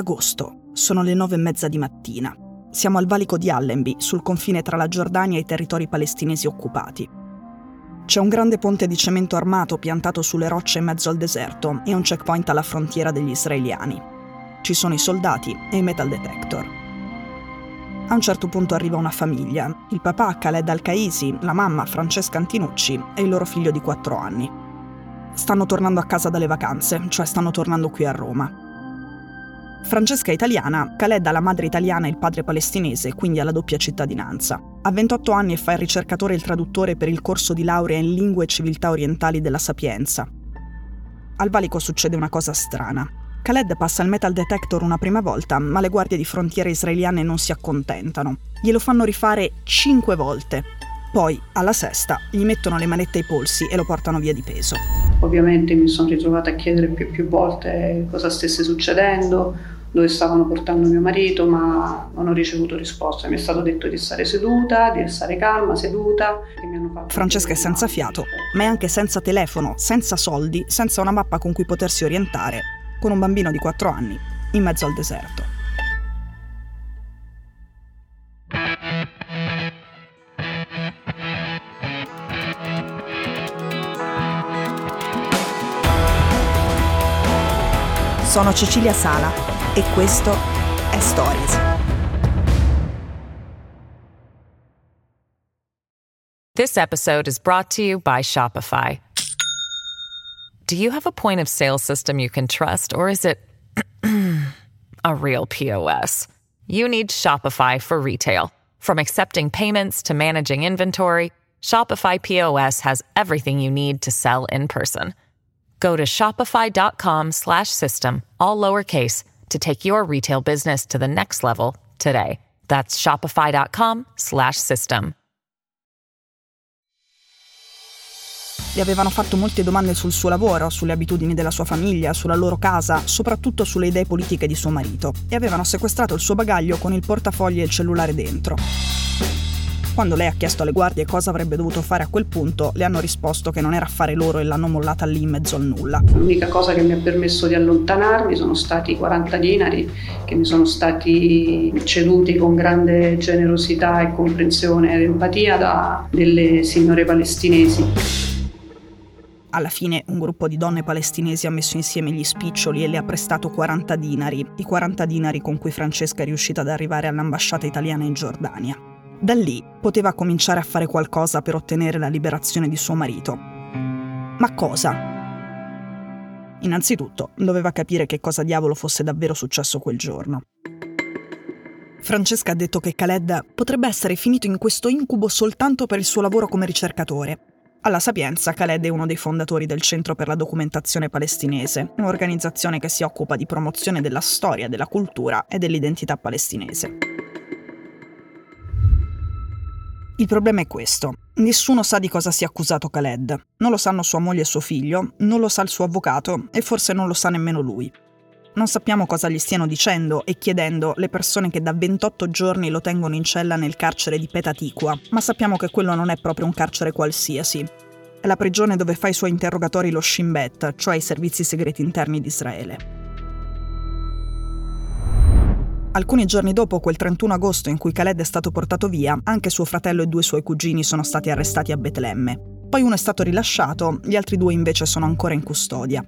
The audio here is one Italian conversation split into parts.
agosto, sono le nove e mezza di mattina. Siamo al valico di Allenby, sul confine tra la Giordania e i territori palestinesi occupati. C'è un grande ponte di cemento armato piantato sulle rocce in mezzo al deserto e un checkpoint alla frontiera degli israeliani. Ci sono i soldati e i metal detector. A un certo punto arriva una famiglia, il papà Khaled Al-Kaisi, la mamma Francesca Antinucci e il loro figlio di 4 anni. Stanno tornando a casa dalle vacanze, cioè stanno tornando qui a Roma. Francesca è italiana, Khaled ha la madre italiana e il padre palestinese, quindi ha la doppia cittadinanza. Ha 28 anni fa il ricercatore e il traduttore per il corso di laurea in lingue e civiltà orientali della Sapienza. Al valico succede una cosa strana. Khaled passa il metal detector una prima volta, ma le guardie di frontiera israeliane non si accontentano. Glielo fanno rifare 5 volte. Poi, alla sesta, gli mettono le manette ai polsi e lo portano via di peso. Ovviamente mi sono ritrovata a chiedere più e più volte cosa stesse succedendo, dove stavano portando mio marito, ma non ho ricevuto risposta. Mi è stato detto di stare seduta, di stare calma, seduta. Francesca è senza fiato, ma è anche senza telefono, senza soldi, senza una mappa con cui potersi orientare, con un bambino di 4 anni, in mezzo al deserto. Sono Cecilia Sala e questo è Stories. This episode is brought to you by Shopify. Do you have a point of sale system you can trust or is it a real POS? You need Shopify for retail. From accepting payments to managing inventory, Shopify POS has everything you need to sell in person. Go to shopify.com slash system, all lowercase, to take your retail business to the next level today. That's shopify.com slash system. Le avevano fatto molte domande sul suo lavoro, sulle abitudini della sua famiglia, sulla loro casa, soprattutto sulle idee politiche di suo marito, e avevano sequestrato il suo bagaglio con il portafogli e il cellulare dentro. Quando lei ha chiesto alle guardie cosa avrebbe dovuto fare a quel punto, le hanno risposto che non era affare loro e l'hanno mollata lì in mezzo al nulla. L'unica cosa che mi ha permesso di allontanarmi sono stati i 40 dinari che mi sono stati ceduti con grande generosità e comprensione ed empatia da delle signore palestinesi. Alla fine un gruppo di donne palestinesi ha messo insieme gli spiccioli e le ha prestato 40 dinari, i 40 dinari con cui Francesca è riuscita ad arrivare all'ambasciata italiana in Giordania. Da lì poteva cominciare a fare qualcosa per ottenere la liberazione di suo marito. Ma cosa? Innanzitutto doveva capire che cosa diavolo fosse davvero successo quel giorno. Francesca ha detto che Khaled potrebbe essere finito in questo incubo soltanto per il suo lavoro come ricercatore. Alla Sapienza, Khaled è uno dei fondatori del Centro per la Documentazione Palestinese, un'organizzazione che si occupa di promozione della storia, della cultura e dell'identità palestinese. Il problema è questo. Nessuno sa di cosa sia accusato Khaled. Non lo sanno sua moglie e suo figlio, non lo sa il suo avvocato e forse non lo sa nemmeno lui. Non sappiamo cosa gli stiano dicendo e chiedendo le persone che da 28 giorni lo tengono in cella nel carcere di Petatikwa, ma sappiamo che quello non è proprio un carcere qualsiasi. È la prigione dove fa i suoi interrogatori lo Shin Bet, cioè i servizi segreti interni di Israele. Alcuni giorni dopo quel 31 agosto in cui Khaled è stato portato via, anche suo fratello e due suoi cugini sono stati arrestati a Betlemme. Poi uno è stato rilasciato, gli altri due invece sono ancora in custodia.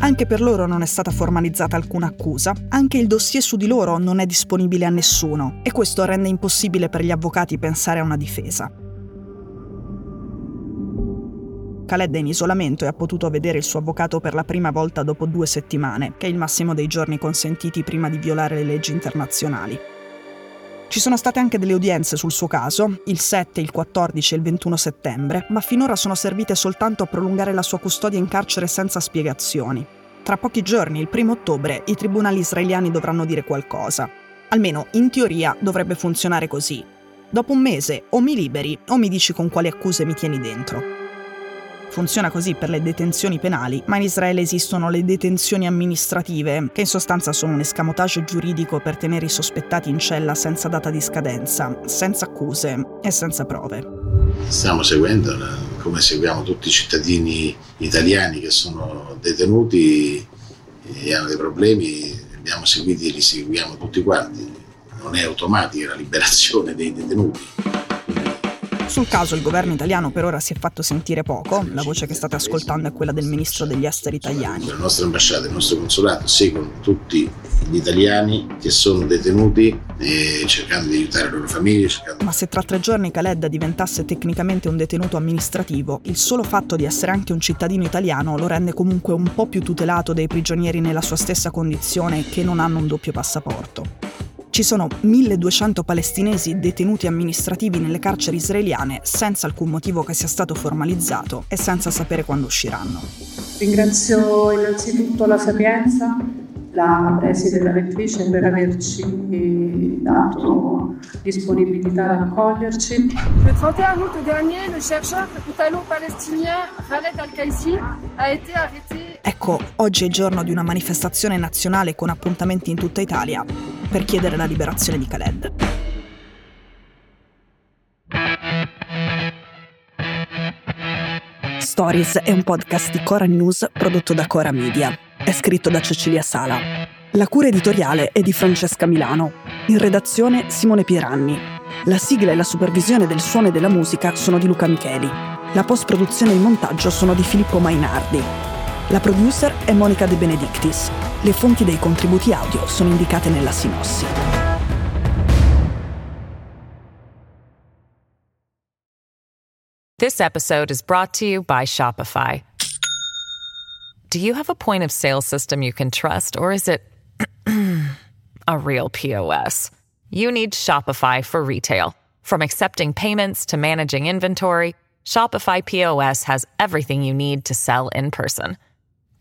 Anche per loro non è stata formalizzata alcuna accusa, anche il dossier su di loro non è disponibile a nessuno e questo rende impossibile per gli avvocati pensare a una difesa. Khaled è in isolamento e ha potuto vedere il suo avvocato per la prima volta dopo due settimane, che è il massimo dei giorni consentiti prima di violare le leggi internazionali. Ci sono state anche delle udienze sul suo caso, il 7, il 14 e il 21 settembre, ma finora sono servite soltanto a prolungare la sua custodia in carcere senza spiegazioni. Tra pochi giorni, il 1 ottobre, i tribunali israeliani dovranno dire qualcosa. Almeno in teoria dovrebbe funzionare così. Dopo un mese o mi liberi o mi dici con quali accuse mi tieni dentro. Funziona così per le detenzioni penali, ma in Israele esistono le detenzioni amministrative, che in sostanza sono un escamotage giuridico per tenere i sospettati in cella senza data di scadenza, senza accuse e senza prove. Stiamo seguendo, come seguiamo tutti i cittadini italiani che sono detenuti e hanno dei problemi, abbiamo seguito e li seguiamo tutti quanti, non è automatica la liberazione dei detenuti. Sul caso il governo italiano per ora si è fatto sentire poco, la voce che state ascoltando è quella del ministro degli esteri italiani. La nostra ambasciata e il nostro consolato seguono tutti gli italiani che sono detenuti e cercando di aiutare le loro famiglie. Cercando... Ma se tra tre giorni Khaled diventasse tecnicamente un detenuto amministrativo, il solo fatto di essere anche un cittadino italiano lo rende comunque un po' più tutelato dei prigionieri nella sua stessa condizione che non hanno un doppio passaporto. Ci sono 1200 palestinesi detenuti amministrativi nelle carceri israeliane senza alcun motivo che sia stato formalizzato e senza sapere quando usciranno. Ringrazio innanzitutto la Sapienza, la preside e la rettrice per averci dato disponibilità ad accoglierci. Il 31 août dernier, le chercheur italo-palestinien Khaled Al-Kaisi a été arrêté. Ecco, oggi è giorno di una manifestazione nazionale con appuntamenti in tutta Italia per chiedere la liberazione di Khaled. Stories è un podcast di Cora News prodotto da Cora Media. È scritto da Cecilia Sala. La cura editoriale è di Francesca Milano. In redazione Simone Pieranni. La sigla e la supervisione del suono e della musica sono di Luca Micheli. La post-produzione e il montaggio sono di Filippo Mainardi. La producer è Monica De Benedictis. Le fonti dei contributi audio sono indicate nella sinossi. This episode is brought to you by Shopify. Do you have a point of sale system you can trust, or is it a real POS? You need Shopify for retail. From accepting payments to managing inventory, Shopify POS has everything you need to sell in person.